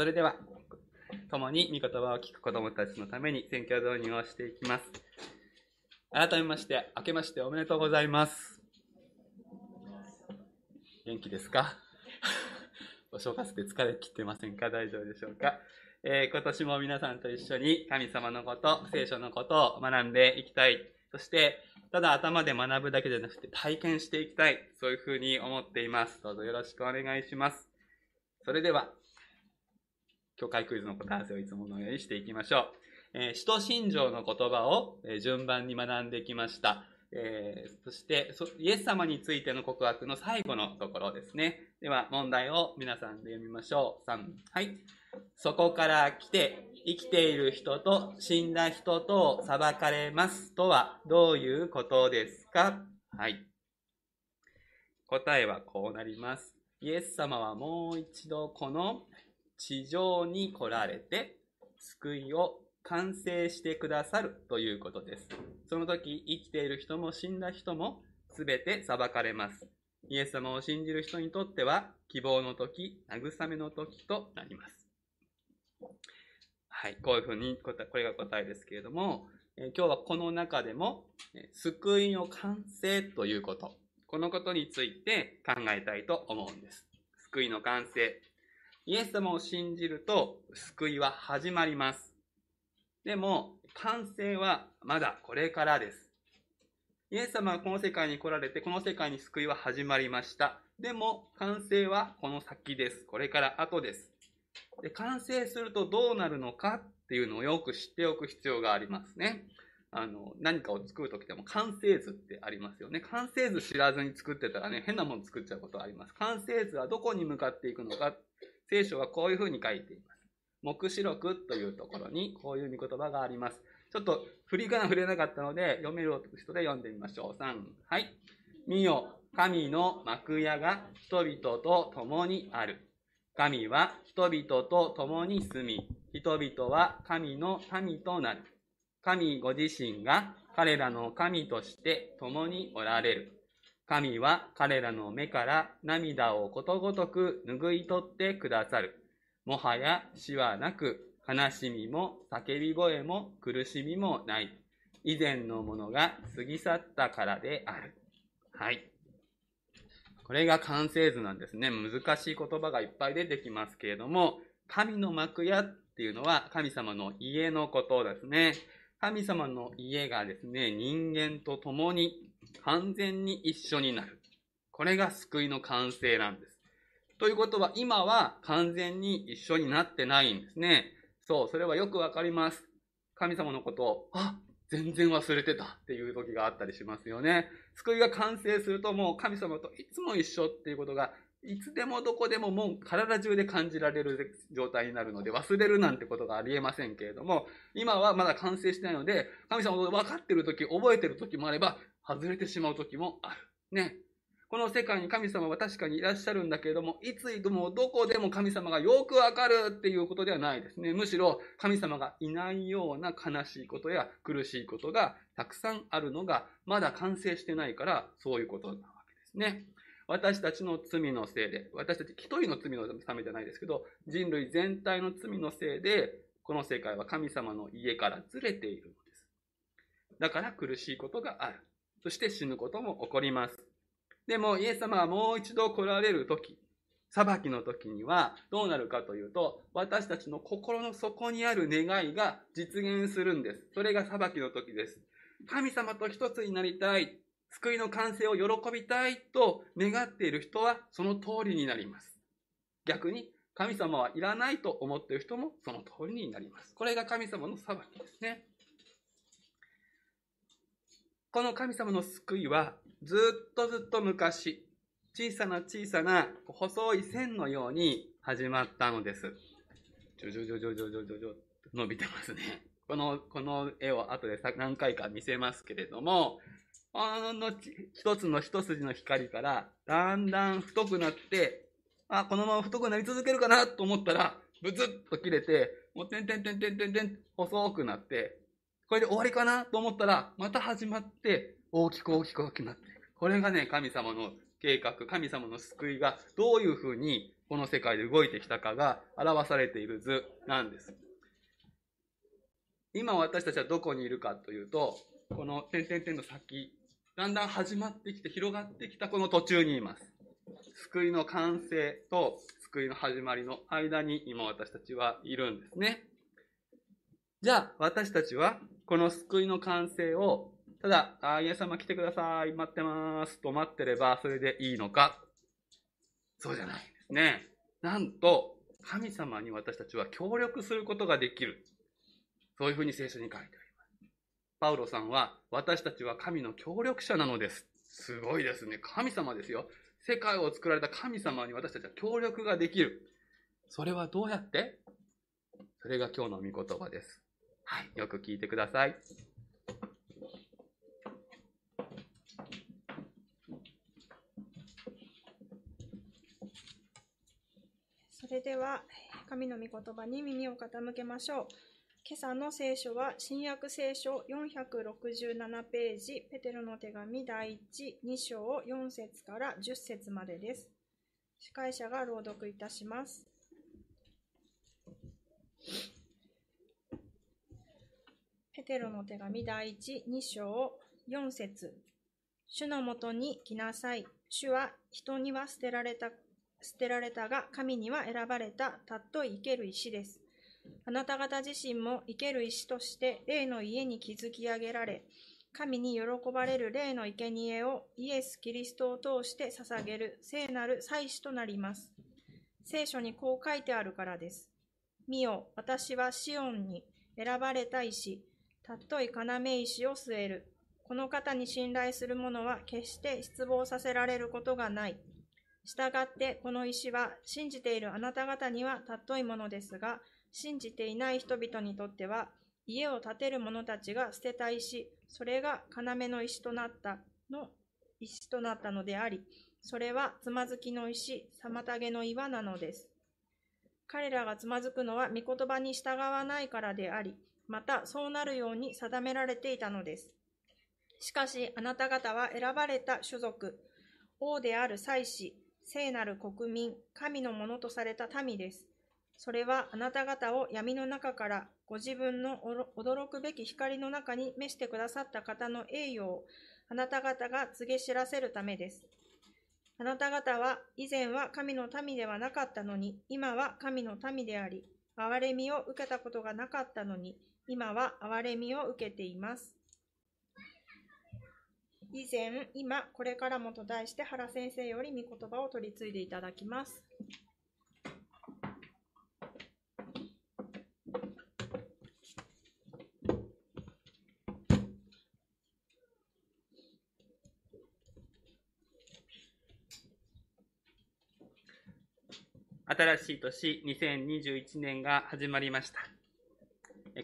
それでは、共に御言葉を聞く子供たちのために選挙導入をしていきます。改めまして、明けましておめでとうございます。元気ですか？お正月で疲れ切ってませんか？大丈夫でしょうか、えー、今年も皆さんと一緒に神様のこと、聖書のことを学んでいきたい。そして、ただ頭で学ぶだけじゃなくて体験していきたい。そういうふうに思っています。どうぞよろしくお願いします。それでは、教会クイズの答え合わせをいつものようにしていきましょう。えー、使徒信条の言葉を、えー、順番に学んできました。えー、そしてイエス様についての告白の最後のところですね。では、問題を皆さんで読みましょう。3、はい。そこから来て、生きている人と死んだ人と裁かれますとはどういうことですか？はい。答えはこうなります。イエス様はもう一度この地上に来られて、救いを完成してくださるということです。その時、生きている人も死んだ人も全て裁かれます。イエス様を信じる人にとっては、希望の時、慰めの時となります。はい、こういうふうに、これが答えですけれども、え今日はこの中でも、え救いの完成ということ、このことについて考えたいと思うんです。救いの完成。イエス様を信じると、救いは始まります。でも、完成はまだこれからです。イエス様はこの世界に来られて、この世界に救いは始まりました。でも、完成はこの先です。これから後です。で、完成するとどうなるのかっていうのをよく知っておく必要がありますね。あの、何かを作るときでも完成図ってありますよね。完成図知らずに作ってたらね、変なもの作っちゃうことあります。完成図はどこに向かっていくのか、聖書はこういうふうに書いています。目視録というところにこういう見言葉があります。ちょっと振り仮名触れなかったので、読める人で読んでみましょう。3、はい。見よ、神の幕屋が人々と共にある。神は人々と共に住み、人々は神の民となる。神ご自身が彼らの神として共におられる。神は彼らの目から涙をことごとく拭い取ってくださる。もはや死はなく、悲しみも叫び声も苦しみもない。以前のものが過ぎ去ったからである。はい。これが完成図なんですね。難しい言葉がいっぱい出てきますけれども、神の幕屋っていうのは神様の家のことですね。神様の家がですね、人間と共に完全に一緒になる。これが救いの完成なんです。ということは、今は完全に一緒になってないんですね。そう、それはよくわかります。神様のことを、あ、全然忘れてたっていう時があったりしますよね。救いが完成するともう神様といつも一緒っていうことが、いつでもどこでももう体中で感じられる状態になるので忘れるなんてことがありえませんけれども、今はまだ完成してないので、神様のこと分かってる時、覚えてる時もあれば、外れてしまう時もある。ね。この世界に神様は確かにいらっしゃるんだけれども、いつでもどこでも神様がよくわかるっていうことではないですね。むしろ神様がいないような悲しいことや苦しいことがたくさんあるのがまだ完成してないからそういうことなわけですね。私たちの罪のせいで、私たち一人の罪のためじゃないですけど、人類全体の罪のせいで、この世界は神様の家からずれているのです。だから苦しいことがある。そして死ぬことも起こります。でも、イエス様はもう一度来られる時、裁きの時にはどうなるかというと、私たちの心の底にある願いが実現するんです。それが裁きの時です。神様と一つになりたい、救いの完成を喜びたいと願っている人はその通りになります。逆に、神様はいらないと思っている人もその通りになります。これが神様の裁きですね。この神様の救いはずっとずっと昔、小さな小さな細い線のように始まったのです。ジョジョジョジョジョジョジョジョ伸びてますね。この、この絵を後で何回か見せますけれども、あの一つの一筋の光からだんだん太くなって、あ、このまま太くなり続けるかなと思ったら、ブツッと切れて、もうてんてんてんてんてんてん細くなって、これで終わりかなと思ったら、また始まって、大きく大きく大きくなって。これがね、神様の計画、神様の救いがどういうふうにこの世界で動いてきたかが表されている図なんです。今私たちはどこにいるかというと、この点々点の先、だんだん始まってきて広がってきたこの途中にいます。救いの完成と救いの始まりの間に今私たちはいるんですね。じゃあ私たちはこの救いの完成をただ、あイエス様来てください、待ってますと待ってればそれでいいのかそうじゃないんですね。なんと、神様に私たちは協力することができる。そういうふうに聖書に書いてあります。パウロさんは、私たちは神の協力者なのです。すごいですね。神様ですよ。世界を作られた神様に私たちは協力ができる。それはどうやって？それが今日の御言葉です。はい。よく聞いてください。それでは、神の御言葉に耳を傾けましょう。今朝の聖書は、新約聖書467ページ、ペテロの手紙第1、2章4節から10節までです。司会者が朗読いたします。ペテロの手紙第1、2章4節主のもとに来なさい。主は人には捨てられた捨てられたが、神には選ばれた、たっとい生ける石です。あなた方自身も生ける石として、霊の家に築き上げられ、神に喜ばれる霊の生贄をイエス・キリストを通して捧げる聖なる祭司となります。聖書にこう書いてあるからです。見よ、私はシオンに選ばれた石、たっとい要石を据える。この方に信頼する者は決して失望させられることがない。したがってこの石は信じているあなた方には尊いものですが、信じていない人々にとっては、家を建てる者たちが捨てた石、それが要の石となったの石となったのであり、それはつまずきの石、妨げの岩なのです。彼らがつまずくのは御言葉に従わないからであり、またそうなるように定められていたのです。しかしあなた方は選ばれた種族、王である祭司、聖なる国民、神のものとされた民です。それはあなた方を闇の中からご自分の驚くべき光の中に召してくださった方の栄誉をあなた方が告げ知らせるためです。あなた方は以前は神の民ではなかったのに、今は神の民であり、憐れみを受けたことがなかったのに、今は憐れみを受けています。以前、今、これからもと題して原先生より御言葉を取り継いでいただきます。新しい年2021年が始まりました。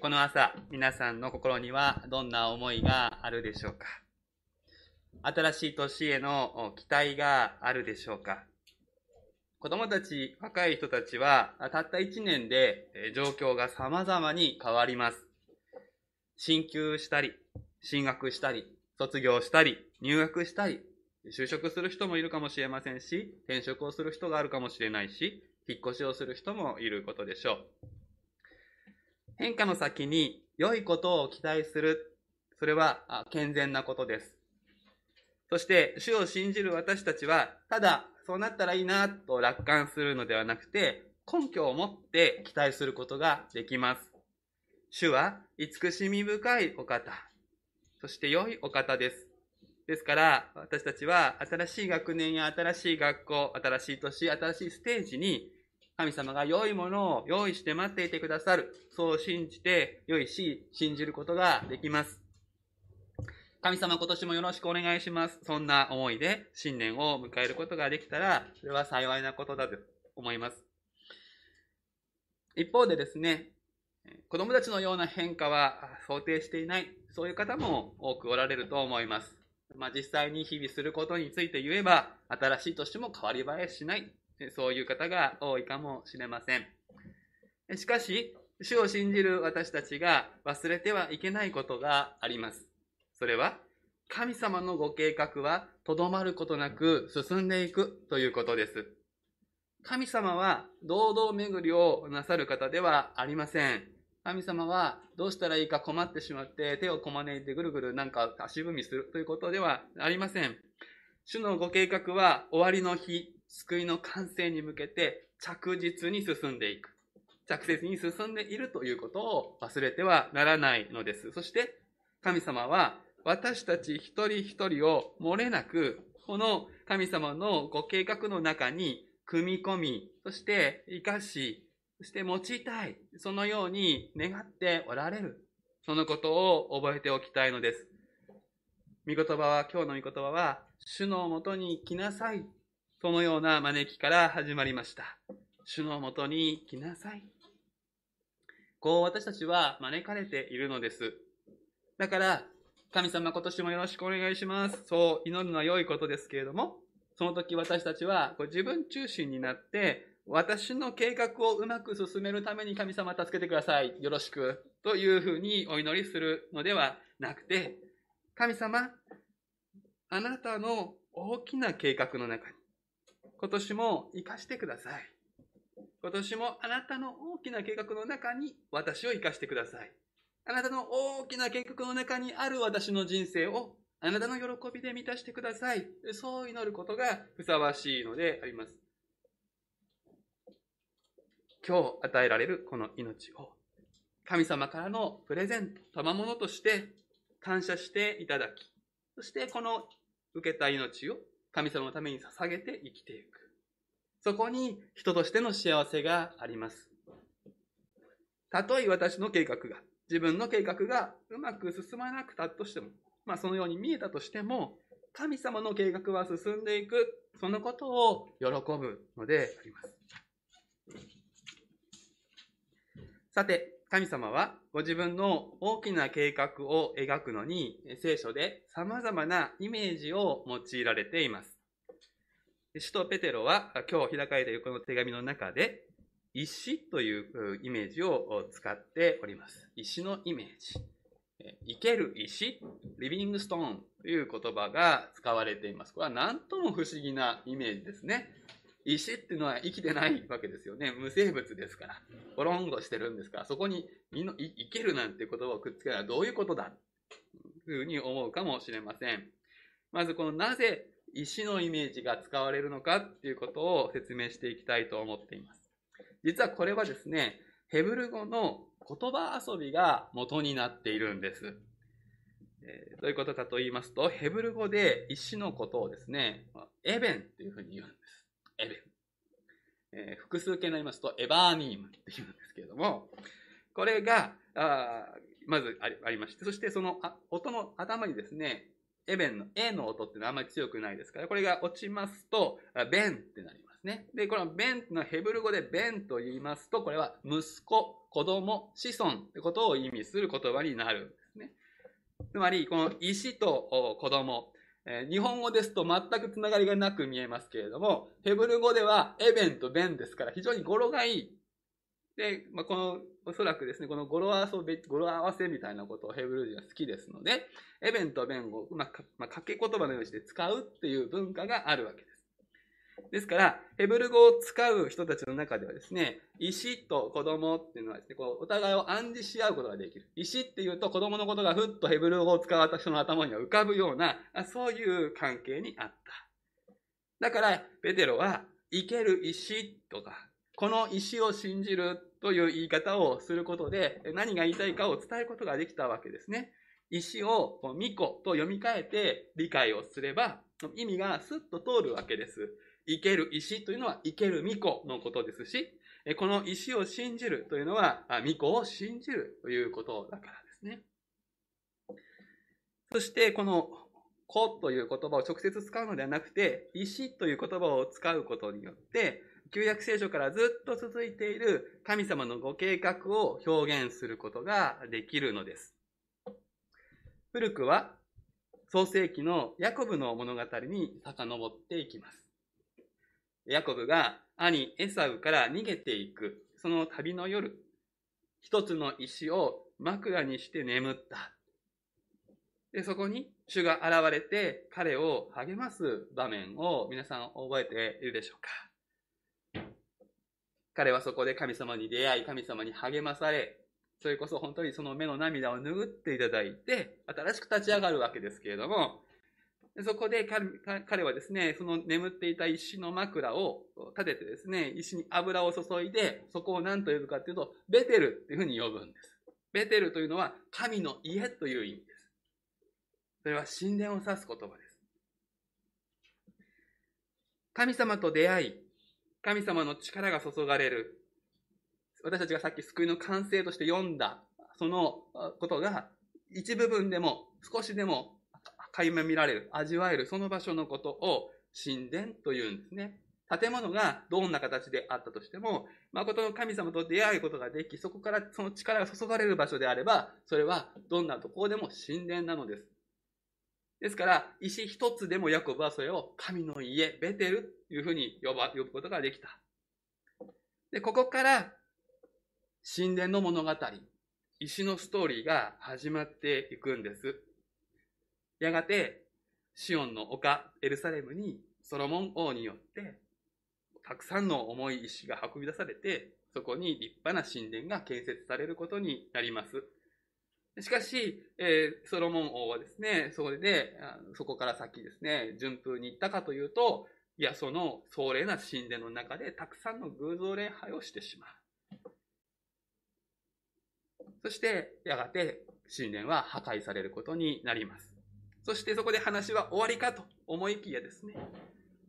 この朝、皆さんの心にはどんな思いがあるでしょうか？新しい年への期待があるでしょうか？子供たち、若い人たちは、たった1年で状況が様々に変わります。進級したり、進学したり、卒業したり、入学したり、就職する人もいるかもしれませんし、転職をする人があるかもしれないし、引っ越しをする人もいることでしょう。変化の先に良いことを期待する、それは健全なことです。そして、主を信じる私たちは、ただ、そうなったらいいなと楽観するのではなくて、根拠を持って期待することができます。主は、慈しみ深いお方、そして良いお方です。ですから、私たちは新しい学年や新しい学校、新しい年、新しいステージに、神様が良いものを用意して待っていてくださる。そう信じて、良いし、信じることができます。神様今年もよろしくお願いします。そんな思いで新年を迎えることができたら、それは幸いなことだと思います。一方でですね、子供たちのような変化は想定していない、そういう方も多くおられると思います。まあ、実際に日々することについて言えば、新しい年も変わり映えしない、そういう方が多いかもしれません。しかし、主を信じる私たちが忘れてはいけないことがあります。それは、神様のご計画はとどまることなく進んでいくということです。神様は堂々巡りをなさる方ではありません。神様はどうしたらいいか困ってしまって手をこまねいてぐるぐるなんか足踏みするということではありません。主のご計画は終わりの日、救いの完成に向けて着実に進んでいく。着実に進んでいるということを忘れてはならないのです。そして神様は私たち一人一人を漏れなくこの神様のご計画の中に組み込み、そして生かし、そして用いたい。そのように願っておられる。そのことを覚えておきたいのです。御言葉は、今日の御言葉は、主のもとに来なさい。そのような招きから始まりました。主のもとに来なさい。こう私たちは招かれているのです。だから、神様今年もよろしくお願いします。そう祈るのは良いことですけれども、その時私たちは自分中心になって、私の計画をうまく進めるために神様助けてください。よろしく。というふうにお祈りするのではなくて、神様、あなたの大きな計画の中に、今年も生かしてください。今年もあなたの大きな計画の中に私を生かしてください。あなたの大きな計画の中にある私の人生をあなたの喜びで満たしてください。そう祈ることがふさわしいのであります。今日与えられるこの命を神様からのプレゼント、賜物として感謝していただき、そしてこの受けた命を神様のために捧げて生きていく。そこに人としての幸せがあります。たとえ私の計画が、自分の計画がうまく進まなくたとしても、まあそのように見えたとしても、神様の計画は進んでいく、そのことを喜ぶのであります。さて、神様はご自分の大きな計画を描くのに聖書で様々なイメージを用いられています。使徒ペテロは今日開かれているこの手紙の中で石というイメージを使っております。石のイメージ。生ける石、リビングストーンという言葉が使われています。これは何とも不思議なイメージですね。石っていうのは生きてないわけですよね。無生物ですから。ポロンとしてるんですから、そこに生けるなんて言葉をくっつけたらどういうことだ？というふうに思うかもしれません。まずこのなぜ石のイメージが使われるのかっていうことを説明していきたいと思っています。実はこれはですね、ヘブル語の言葉遊びが元になっているんです。え、どういうことかと言いますと、ヘブル語で石のことをですね、エベンっていうふうに言うんです。エベ。えー、複数形になりますと、エバーニームって言うんですけれども、これが、あまずありまして、そしてその音の頭にですね、エベンの A の音っていうのはあんまり強くないですから、これが落ちますと、ベンってなりますね。で、このベンのヘブル語でベンと言いますと、これは息子、子供、子孫ってことを意味する言葉になるんですね。つまり、この石と子供、え日本語ですと全くつながりがなく見えますけれども、ヘブル語ではエベンとベンですから非常に語呂がいい。で、まあ、この、おそらくですね、この語呂合わせ、語呂合わせみたいなことをヘブル人は好きですので、エベンとベンをう、まく、まあ、掛け言葉のようにして使うっていう文化があるわけです。ですから、ヘブル語を使う人たちの中ではですね、石と子供っていうのはですね、こうお互いを暗示し合うことができる。石っていうと子供のことがふっとヘブル語を使わた人の頭には浮かぶような、そういう関係にあった。だから、ペテロは、生ける石とか、この石を信じるという言い方をすることで、何が言いたいかを伝えることができたわけですね。石を巫女と読み替えて理解をすれば、意味がスッと通るわけです。生ける石というのは生ける巫女のことですし、この石を信じるというのは巫女を信じるということだからですね。そしてこの子という言葉を直接使うのではなくて、石という言葉を使うことによって、旧約聖書からずっと続いている神様のご計画を表現することができるのです。古くは創世記のヤコブの物語に遡っていきます。ヤコブが兄エサウから逃げていく、その旅の夜、一つの石を枕にして眠った。で、そこに主が現れて彼を励ます場面を皆さん覚えているでしょうか彼はそこで神様に出会い、神様に励まされ、それこそ本当にその目の涙を拭っていただいて、新しく立ち上がるわけですけれども、そこで彼はですね、その眠っていた石の枕を立ててですね、石に油を注いで、そこを何と呼ぶかというと、ベテルっていうふうに呼ぶんです。ベテルというのは神の家という意味です。それは神殿を指す言葉です。神様と出会い、神様の力が注がれる。私たちがさっき救いの完成として読んだ、そのことが一部分でも少しでも垣間見られる、味わえる、その場所のことを神殿というんですね。建物がどんな形であったとしても、誠の神様と出会うことができ、そこからその力が注がれる場所であれば、それはどんなところでも神殿なのです。ですから、石一つでもヤコブはそれを神の家、ベテルというふうに呼ば呼ぶことができた。で、ここから神殿の物語、石のストーリーが始まっていくんです。やがて、シオンの丘、エルサレムにソロモン王によって、たくさんの重い石が運び出されて、そこに立派な神殿が建設されることになります。しかし、えー、ソロモン王はですね、それで、そこから先ですね、順風に行ったかというと、いや、その壮麗な神殿の中でたくさんの偶像礼拝をしてしまう。そして、やがて神殿は破壊されることになります。そしてそこで話は終わりかと思いきやですね、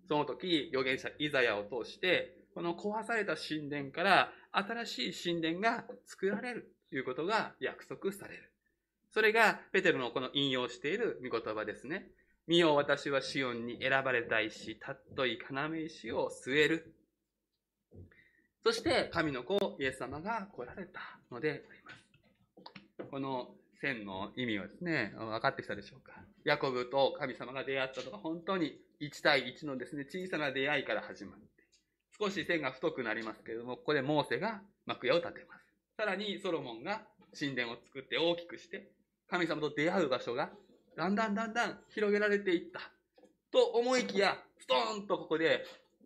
その時、預言者イザヤを通して、この壊された神殿から新しい神殿が作られるということが約束される。それがペテロのこの引用している御言葉ですね。見よ私はシオンに選ばれた石、たっとい要石を据える。そして神の子イエス様が来られたのであります。この線の意味はですね、分かってきたでしょうか？ヤコブと神様が出会ったとか、本当に1対1のですね、小さな出会いから始まって、少し線が太くなりますけれども、ここでモーセが幕屋を建てます。さらにソロモンが神殿を作って大きくして、神様と出会う場所がだんだんだんだん広げられていった。と思いきや、ストーンとここで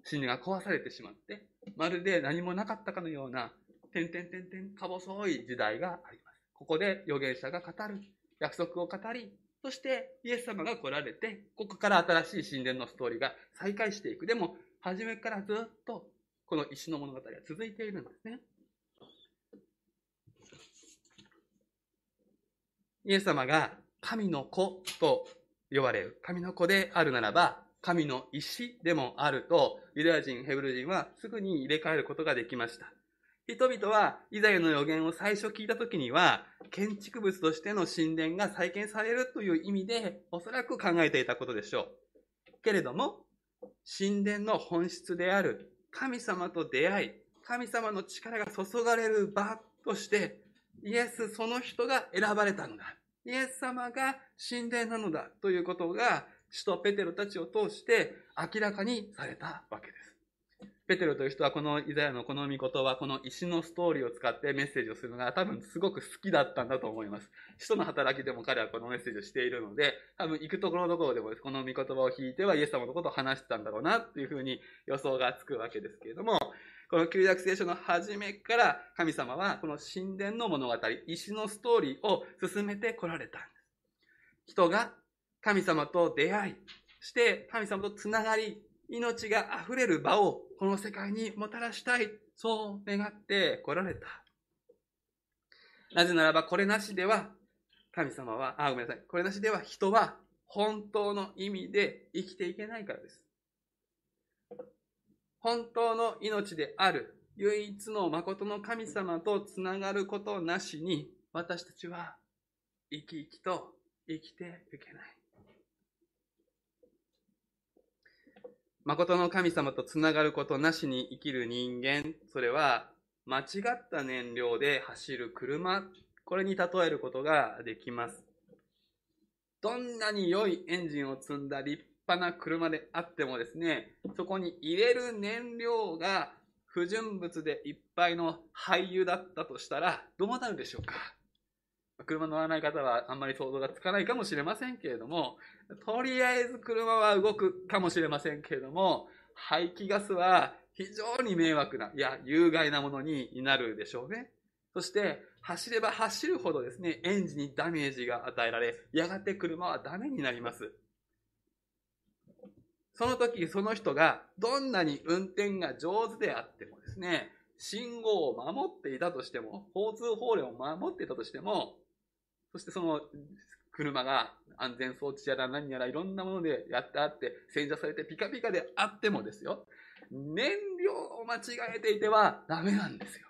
神殿が壊されてしまって、まるで何もなかったかのような、点々点々か細い時代があります。ここで預言者が語る、約束を語り、そしてイエス様が来られて、ここから新しい神殿のストーリーが再開していく。でも、初めからずっとこの石の物語は続いているんですね。イエス様が神の子と呼ばれる。神の子であるならば、神の石でもあると、ユダヤ人、ヘブル人はすぐに入れ替えることができました。人々はイザヤの予言を最初聞いた時には、建築物としての神殿が再建されるという意味で、おそらく考えていたことでしょう。けれども、神殿の本質である神様と出会い、神様の力が注がれる場として、イエスその人が選ばれたのだ。イエス様が神殿なのだということが、使徒ペテロたちを通して明らかにされたわけです。ペテロという人はこのイザヤのこの御事はこの石のストーリーを使ってメッセージをするのが多分すごく好きだったんだと思います。使徒の働きでも彼はこのメッセージをしているので、多分行くところどころでもこの御言葉を聞いてはイエス様のことを話してたんだろうなっていうふうに予想がつくわけですけれども、この旧約聖書の初めから神様はこの神殿の物語、石のストーリーを進めてこられたんです。人が神様と出会い、して神様とつながり、命が溢れる場をこの世界にもたらしたい。そう願って来られた。なぜならば、これなしでは、神様は、あ、ごめんなさい。これなしでは人は本当の意味で生きていけないからです。本当の命である唯一の誠の神様とつながることなしに、私たちは生き生きと生きていけない。誠の神様とつながることなしに生きる人間、それは間違った燃料で走る車、これに例えることができます。どんなに良いエンジンを積んだ立派な車であってもですね、そこに入れる燃料が不純物でいっぱいの廃油だったとしたら、どうなるでしょうか？車乗らない方はあんまり想像がつかないかもしれませんけれども、とりあえず車は動くかもしれませんけれども、排気ガスは非常に迷惑な、いや、有害なものになるでしょうね。そして、走れば走るほどですね、エンジンにダメージが与えられ、やがて車はダメになります。その時、その人がどんなに運転が上手であってもですね、信号を守っていたとしても、交通法令を守っていたとしても、そしてその車が安全装置やら何やらいろんなものでやってあって、洗車されてピカピカであってもですよ、燃料を間違えていてはダメなんですよ。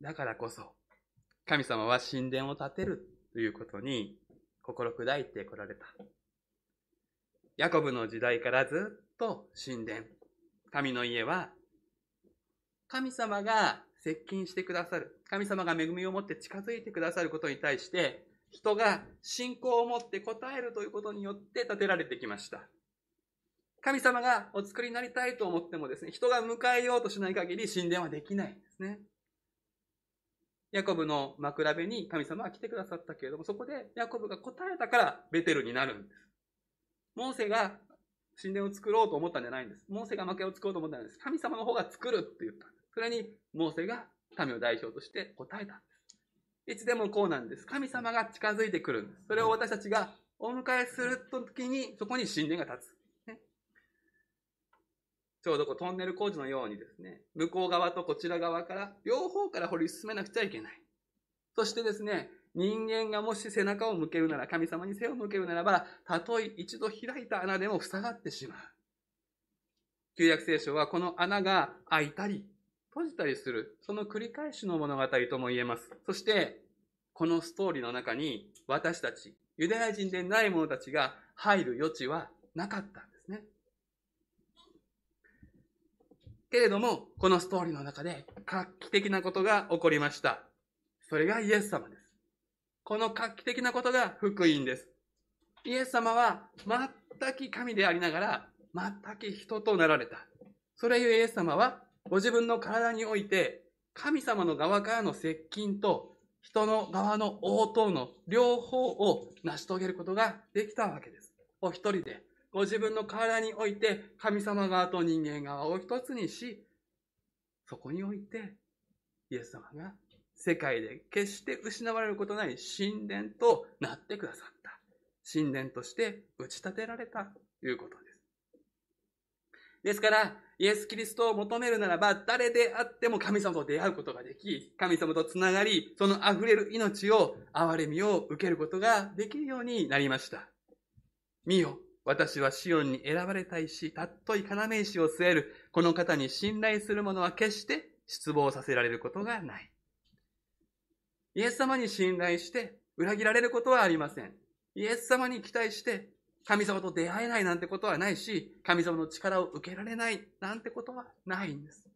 だからこそ、神様は神殿を建てるということに心砕いてこられた。ヤコブの時代からずっと神殿、神の家は、神様が接近してくださる、神様が恵みを持って近づいてくださることに対して、人が信仰を持って応えるということによって建てられてきました。神様がお作りになりたいと思ってもですね、人が迎えようとしない限り神殿はできないんですね。ヤコブの枕辺に神様は来てくださったけれども、そこでヤコブが答えたからベテルになるんです。モーセが神殿を作ろうと思ったんじゃないんです。モーセが幕屋を作ろうと思ったんです。神様の方が作るって言ったんで。それに、モーセが民を代表として答えたんです。いつでもこうなんです。神様が近づいてくるんです。それを私たちがお迎えするときに、そこに神殿が立つ。ちょうどこうトンネル工事のようにですね、向こう側とこちら側から、両方から掘り進めなくちゃいけない。そしてですね、人間がもし背中を向けるなら、神様に背を向けるならば、たとえ一度開いた穴でも塞がってしまう。旧約聖書はこの穴が開いたり、閉じたりする、その繰り返しの物語とも言えます。そして、このストーリーの中に、私たち、ユダヤ人でない者たちが入る余地はなかったんですね。けれども、このストーリーの中で画期的なことが起こりました。それがイエス様です。この画期的なことが福音です。イエス様は全く神でありながら、全く人となられた。それゆえイエス様は、ご自分の体において、神様の側からの接近と、人の側の応答の両方を成し遂げることができたわけです。お一人でご自分の体において神様側と人間側を一つにし、そこにおいてイエス様が世界で決して失われることない神殿となってくださった。神殿として打ち立てられたということです。ですから、イエス・キリストを求めるならば、誰であっても神様と出会うことができ、神様とつながり、その溢れる命を、憐れみを受けることができるようになりました。見よ、私はシオンに選ばれた石、たっとい要石を据える、この方に信頼する者は決して失望させられることがない。イエス様に信頼して裏切られることはありません。イエス様に期待して神様と出会えないなんてことはないし、神様の力を受けられないなんてことはないんです。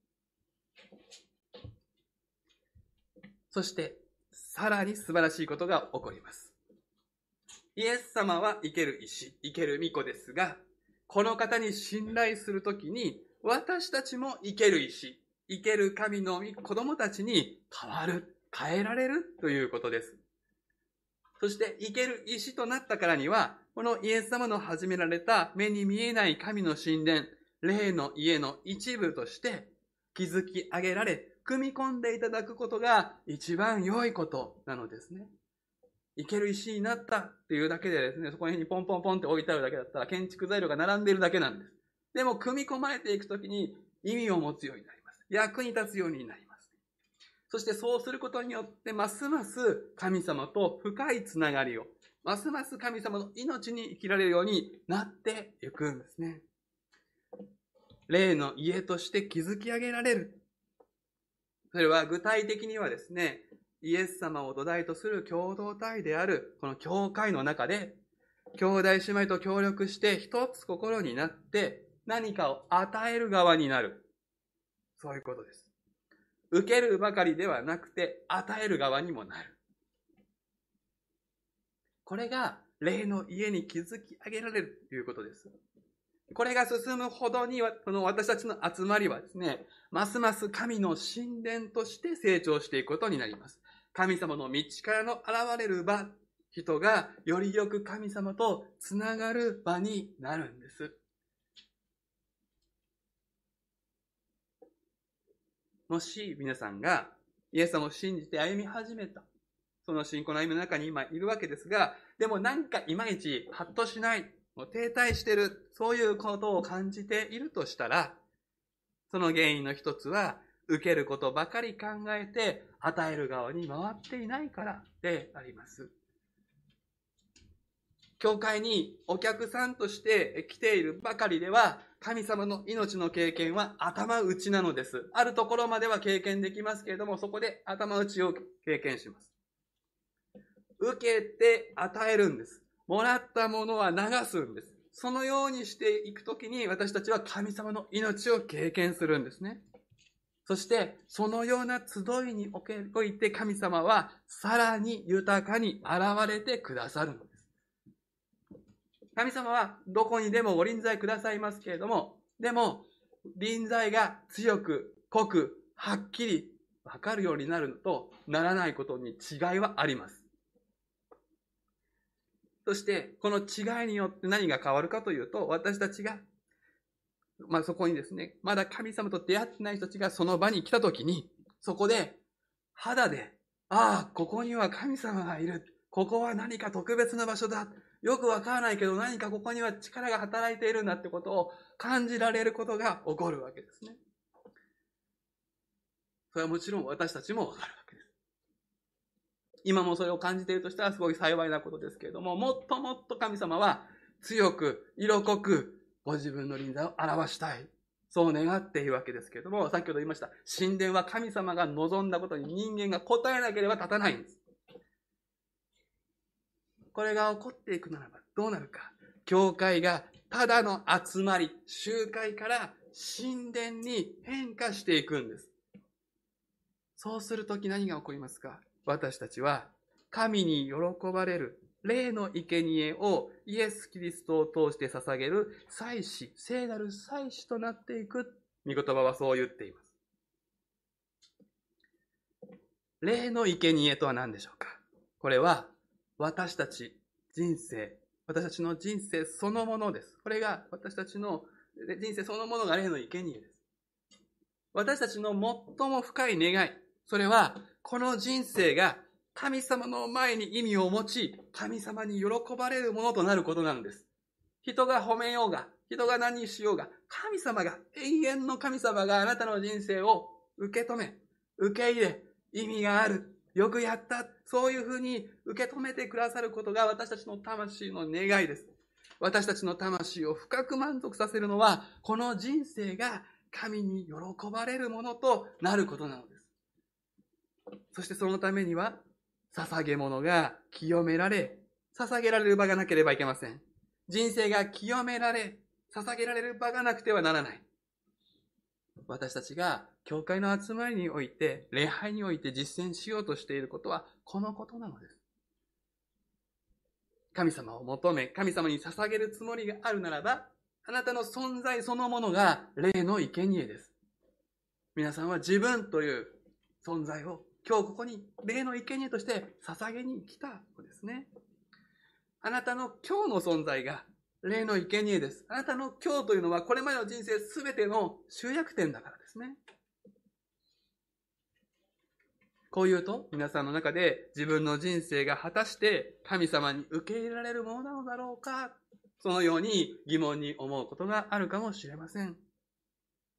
そして、さらに素晴らしいことが起こります。イエス様は生ける石、生ける巫女ですが、この方に信頼するときに、私たちも生ける石、生ける神の子供たちに変わる、変えられるということです。そして生ける石となったからには、このイエス様の始められた目に見えない神の神殿、霊の家の一部として築き上げられ、組み込んでいただくことが一番良いことなのですね。いける石になったっていうだけでですね、そこら辺にポンポンポンって置いてあるだけだったら建築材料が並んでいるだけなんです。でも、組み込まれていくときに意味を持つようになります。役に立つようになります。そしてそうすることによって、ますます神様と深いつながりを、ますます神様の命に生きられるようになっていくんですね。霊の家として築き上げられる。それは具体的にはですね、イエス様を土台とする共同体であるこの教会の中で、兄弟姉妹と協力して一つ心になって何かを与える側になる。そういうことです。受けるばかりではなくて与える側にもなる。これが霊の家に築き上げられるということです。これが進むほどに、この私たちの集まりはですね、ますます神の神殿として成長していくことになります。神様の道からの現れる場人がよりよく神様とつながる場になるんです。もし皆さんがイエス様を信じて歩み始めた、その信仰の歩みの中に今いるわけですが、でもなんかいまいちハッとしない、もう停滞してる、そういうことを感じているとしたら、その原因の一つは、受けることばかり考えて、与える側に回っていないからであります。教会にお客さんとして来ているばかりでは、神様の命の経験は頭打ちなのです。あるところまでは経験できますけれども、そこで頭打ちを経験します。受けて与えるんです。もらったものは流すんです。そのようにしていくときに私たちは神様の命を経験するんですね。そして、そのような集いにおいて神様はさらに豊かに現れてくださるのです。神様はどこにでもご臨在くださいますけれども、でも、臨在が強く、濃く、はっきりわかるようになるのとならないことに違いはあります。そして、この違いによって何が変わるかというと、私たちが、まあそこにですね、まだ神様と出会ってない人たちがその場に来たときに、そこで肌で、ああ、ここには神様がいる。ここは何か特別な場所だ。よくわからないけど何かここには力が働いているんだってことを感じられることが起こるわけですね。それはもちろん私たちもわかるわけです。今もそれを感じているとしたらすごい幸いなことですけれども、もっともっと神様は強く、色濃く、ご自分の臨在を表したい。そう願っているわけですけれども、先ほど言いました。神殿は神様が望んだことに人間が答えなければ立たないんです。これが起こっていくならばどうなるか。教会がただの集まり、集会から神殿に変化していくんです。そうするとき何が起こりますか？私たちは神に喜ばれる霊の生贄をイエス・キリストを通して捧げる祭司、聖なる祭司となっていく。御言葉はそう言っています。霊の生贄とは何でしょうか？これは私たち人生、私たちの人生そのものです。これが私たちの人生そのものが霊の生贄です。私たちの最も深い願い、それはこの人生が神様の前に意味を持ち、神様に喜ばれるものとなることなんです。人が褒めようが、人が何しようが、神様が、永遠の神様があなたの人生を受け止め、受け入れ、意味がある、よくやった、そういうふうに受け止めてくださることが私たちの魂の願いです。私たちの魂を深く満足させるのは、この人生が神に喜ばれるものとなることなのです。そしてそのためには、捧げ物が清められ、捧げられる場がなければいけません。人生が清められ、捧げられる場がなくてはならない。私たちが教会の集まりにおいて、礼拝において実践しようとしていることは、このことなのです。神様を求め、神様に捧げるつもりがあるならば、あなたの存在そのものが霊の生贄です。皆さんは自分という存在を今日ここに霊の生贄として捧げに来たのですね。あなたの今日の存在が霊の生贄です。あなたの今日というのはこれまでの人生すべての集約点だからですね。こう言うと、皆さんの中で自分の人生が果たして神様に受け入れられるものなのだろうか、そのように疑問に思うことがあるかもしれません。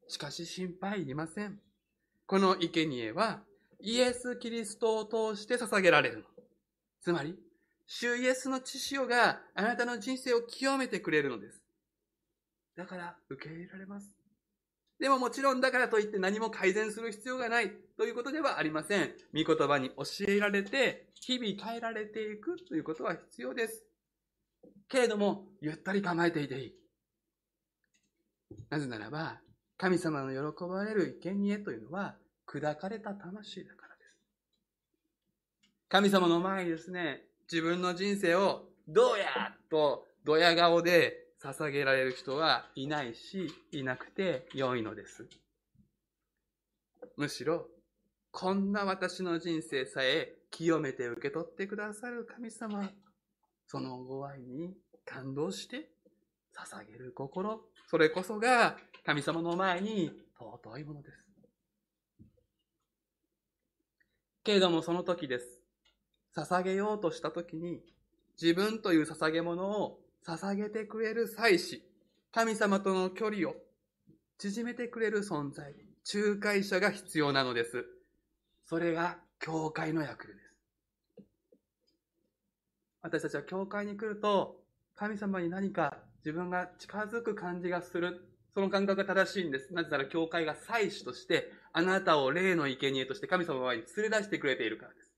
しかし心配いりません。この生贄はイエス・キリストを通して捧げられるの。つまり、主イエスの血潮があなたの人生を清めてくれるのです。だから受け入れられます。でももちろんだからといって何も改善する必要がないということではありません。御言葉に教えられて、日々変えられていくということは必要です。けれども、ゆったり構えていていい。なぜならば、神様の喜ばれる生贄というのは、砕かれた魂だからです。神様の前にですね、自分の人生をどうやとドヤ顔で捧げられる人はいないし、いなくて良いのです。むしろ、こんな私の人生さえ清めて受け取ってくださる神様、そのご愛に感動して捧げる心、それこそが神様の前に尊いものです。けれどもその時です。捧げようとした時に、自分という捧げ物を捧げてくれる祭司、神様との距離を縮めてくれる存在、仲介者が必要なのです。それが教会の役です。私たちは教会に来ると、神様に何か自分が近づく感じがする。その感覚が正しいんです。なぜなら教会が祭司として、あなたを霊の生贄として神様の前に連れ出してくれているからです。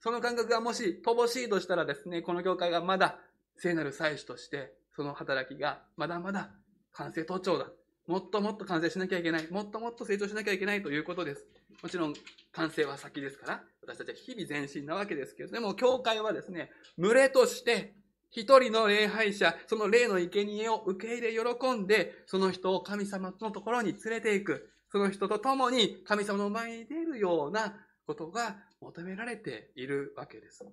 その感覚がもし乏しいとしたらですね、この教会がまだ聖なる祭司として、その働きがまだまだ完成途上だ。もっともっと完成しなきゃいけない。もっともっと成長しなきゃいけないということです。もちろん完成は先ですから、私たちは日々前進なわけですけど、でも教会はですね、群れとして一人の礼拝者、その霊の生贄を受け入れ喜んで、その人を神様のところに連れて行く。その人と共に神様の前に出るようなことが求められているわけです。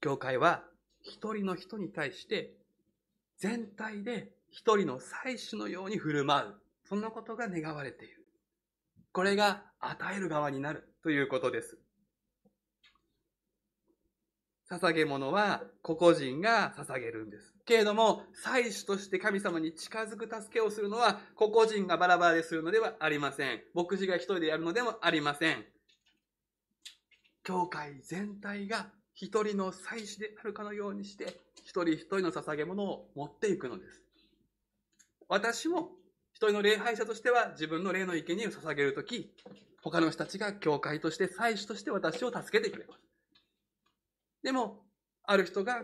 教会は一人の人に対して全体で一人の祭司のように振る舞う。そんなことが願われている。これが与える側になるということです。捧げ物は個々人が捧げるんです。けれども、祭司として神様に近づく助けをするのは、個々人がバラバラでするのではありません。牧師が一人でやるのでもありません。教会全体が一人の祭司であるかのようにして、一人一人の捧げ物を持っていくのです。私も一人の礼拝者としては自分の霊の生贄を捧げるとき、他の人たちが教会として祭司として私を助けてくれます。でも、ある人が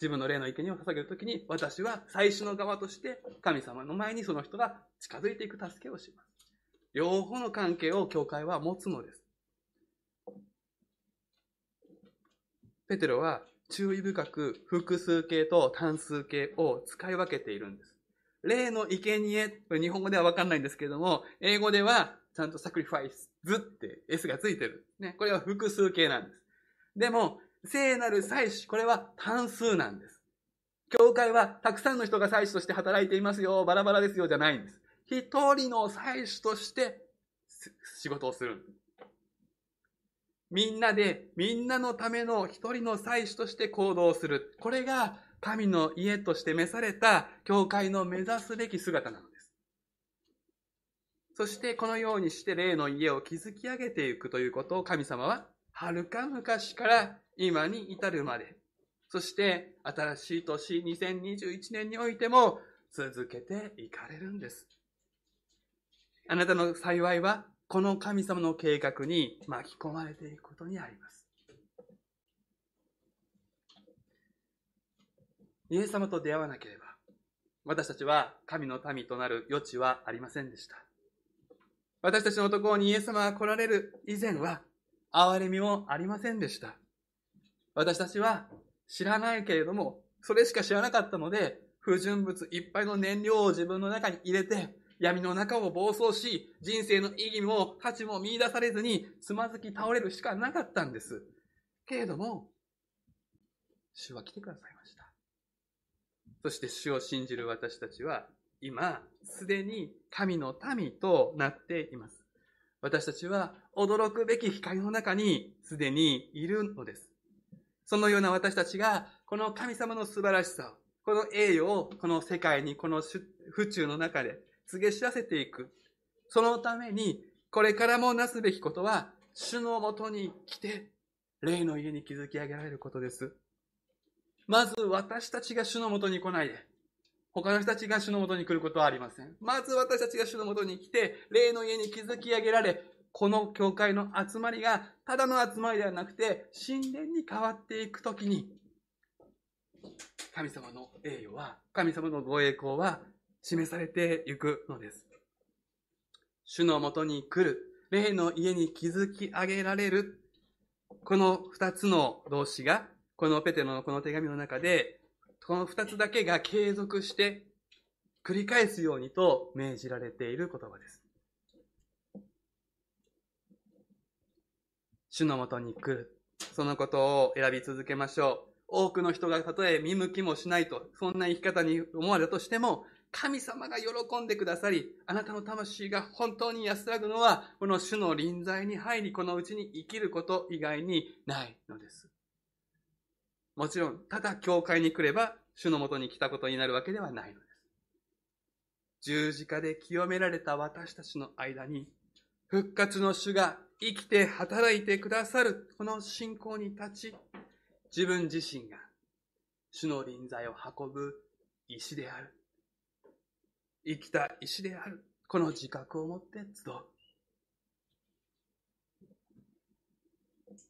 自分の霊の生贄を捧げるときに、私は祭司の側として神様の前にその人が近づいていく助けをします。両方の関係を教会は持つのです。ペテロは注意深く複数形と単数形を使い分けているんです。例の生贄、これ日本語ではわかんないんですけれども、英語ではちゃんとサクリファイス、ズって S がついてる。ね、これは複数形なんです。でも、聖なる祭司、これは単数なんです。教会はたくさんの人が祭司として働いていますよ、バラバラですよ、じゃないんです。一人の祭司として仕事をする。みんなで、みんなのための一人の祭司として行動する。これが神の家として召された教会の目指すべき姿なのです。そしてこのようにして霊の家を築き上げていくということを神様は遥か昔から今に至るまで、そして新しい年2021年においても続けていかれるんです。あなたの幸いはこの神様の計画に巻き込まれていくことにあります。イエス様と出会わなければ、私たちは神の民となる余地はありませんでした。私たちのところにイエス様が来られる以前は、憐れみもありませんでした。私たちは知らないけれども、それしか知らなかったので、不純物いっぱいの燃料を自分の中に入れて、闇の中を暴走し、人生の意義も価値も見出されずに、つまずき倒れるしかなかったんです。けれども、主は来てくださいました。そして主を信じる私たちは、今、すでに神の民となっています。私たちは驚くべき光の中にすでにいるのです。そのような私たちが、この神様の素晴らしさを、この栄誉をこの世界に、この府中の中で告げ知らせていく。そのために、これからもなすべきことは、主のもとに来て、霊の家に築き上げられることです。まず私たちが主のもとに来ないで、他の人たちが主のもとに来ることはありません。まず私たちが主のもとに来て、霊の家に築き上げられ、この教会の集まりが、ただの集まりではなくて、神殿に変わっていくときに、神様の栄誉は、神様のご栄光は示されていくのです。主のもとに来る、霊の家に築き上げられる、この二つの動詞が、このペテロのこの手紙の中で、この二つだけが継続して繰り返すようにと命じられている言葉です。主のもとに来る。そのことを選び続けましょう。多くの人がたとえ見向きもしないと、そんな生き方に思われたとしても、神様が喜んでくださり、あなたの魂が本当に安らぐのは、この主の臨在に入り、このうちに生きること以外にないのです。もちろん、ただ教会に来れば、主のもとに来たことになるわけではないのです。十字架で清められた私たちの間に、復活の主が生きて働いてくださる、この信仰に立ち、自分自身が主の臨在を運ぶ石である。生きた石である。この自覚を持って集う。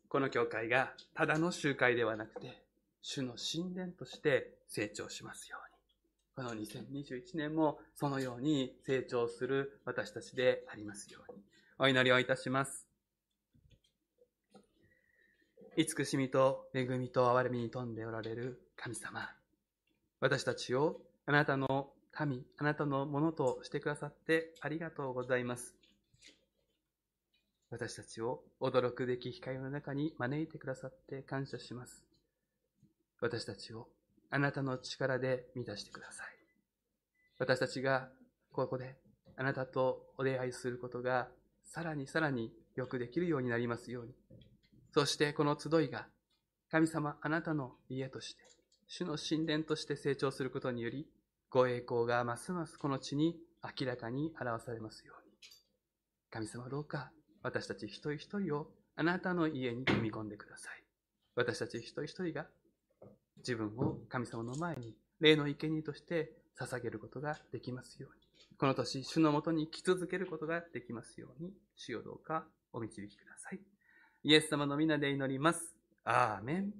この教会がただの集会ではなくて、主の神殿として成長しますように。この2021年もそのように成長する私たちでありますように。お祈りをいたします。慈しみと恵みと憐れみに富んでおられる神様。私たちをあなたの神、あなたのものとしてくださってありがとうございます。私たちを驚くべき光の中に招いてくださって感謝します。私たちをあなたの力で満たしてください。私たちがここであなたとお出会いすることがさらにさらによくできるようになりますように。そしてこの集いが神様あなたの家として、主の神殿として成長することにより、ご栄光がますますこの地に明らかに表されますように。神様どうか私たち一人一人をあなたの家に踏み込んでください。私たち一人一人が自分を神様の前に霊の生贄として捧げることができますように。この年、主のもとに来続けることができますように、主よどうかお導きください。イエス様の皆で祈ります。アーメン。